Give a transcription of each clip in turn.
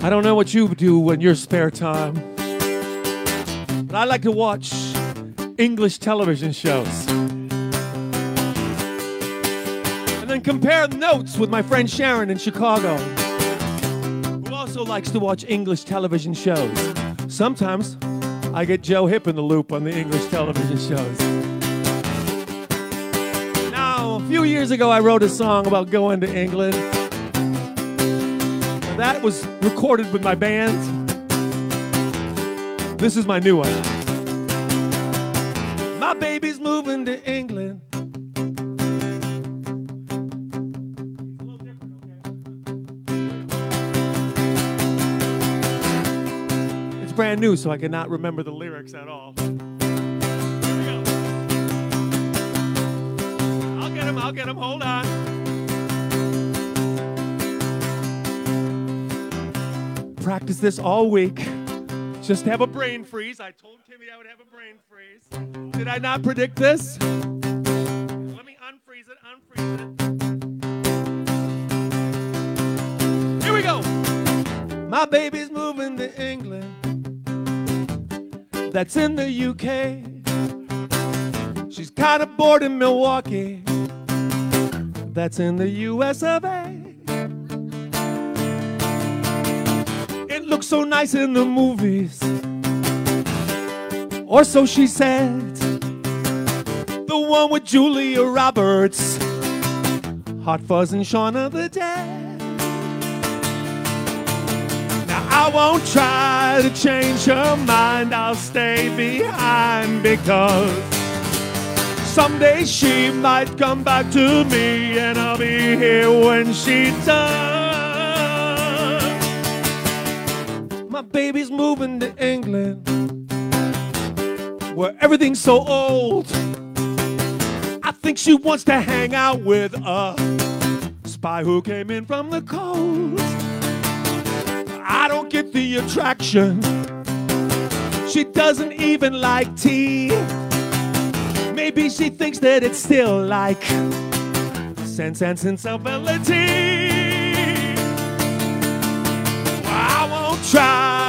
I don't know what you do in your spare time, but I like to watch English television shows. And then compare notes with my friend Sharon in Chicago, who also likes to watch English television shows. Sometimes I get Joe Hip in the loop on the English television shows. Now, a few years ago, I wrote a song about going to England. That was recorded with my band. This is my new one. My baby's moving to England. It's brand new, so I cannot remember the lyrics at all. I'll get him, I'll get him, hold on. Practice this all week. Just have a brain freeze. I told Kimmy I would have a brain freeze. Did I not predict this? Let me unfreeze it, unfreeze it. Here we go. My baby's moving to England. That's in the UK. She's kind of bored in Milwaukee. That's in the US of A. It looks so nice in the movies. Or so she said. The one with Julia Roberts. Hot Fuzz and Shaun of the Dead. Now I won't try to change her mind. I'll stay behind because someday she might come back to me and I'll be here when she does. My baby's moving to England where everything's so old. I think she wants to hang out with a spy who came in from the cold. I don't get the attraction. She doesn't even like tea. Maybe she thinks that it's still like sense and sensibility.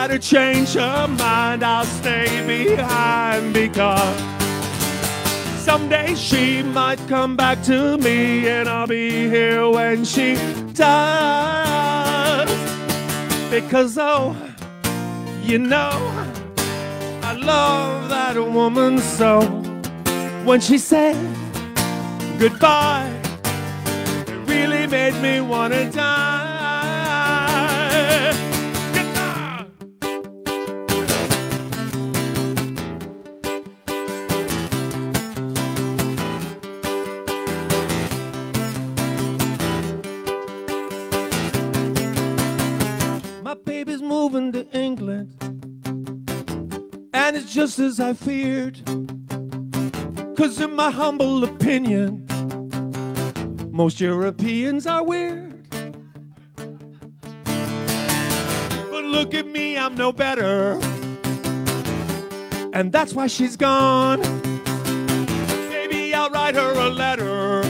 To change her mind. I'll stay behind because someday she might come back to me and I'll be here when she does. Because, oh, you know, I love that woman so. When she said goodbye, it really made me want to die. And it's just as I feared. Cause in my humble opinion, most Europeans are weird. But look at me, I'm no better. And that's why she's gone. Maybe I'll write her a letter.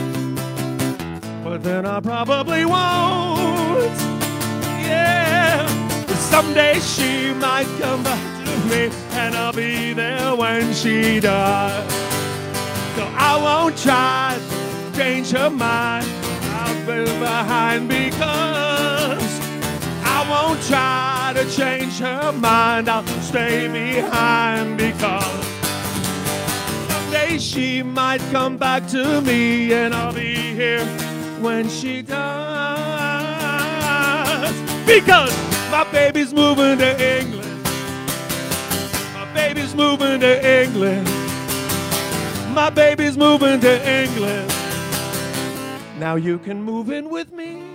But then I probably won't. Yeah. Someday she might come back me, and I'll be there when she does. So I won't try to change her mind. I'll be behind because I won't try to change her mind. I'll stay behind because someday she might come back to me and I'll be here when she does. Because my baby's moving to England. Baby's moving to England. My baby's moving to England. Now you can move in with me.